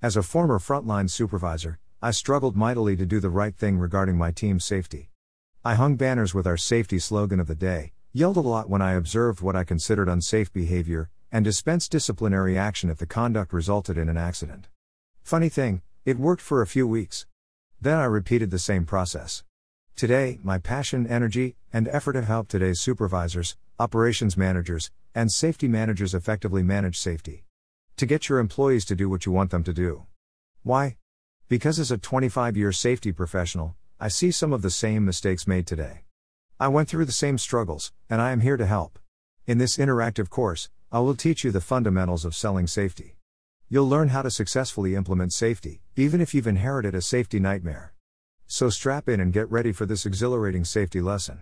As a former frontline supervisor, I struggled mightily to do the right thing regarding my team's safety. I hung banners with our safety slogan of the day, yelled a lot when I observed what I considered unsafe behavior, and dispensed disciplinary action if the conduct resulted in an accident. Funny thing, it worked for a few weeks. Then I repeated the same process. Today, my passion, energy, and effort have helped today's supervisors, operations managers, and safety managers effectively manage safety. To get your employees to do what you want them to do. Why? Because as a 25 year safety professional, I see some of the same mistakes made today. I went through the same struggles, and I am here to help. In this interactive course, I will teach you the fundamentals of selling safety. You'll learn how to successfully implement safety, even if you've inherited a safety nightmare. So strap in and get ready for this exhilarating safety lesson.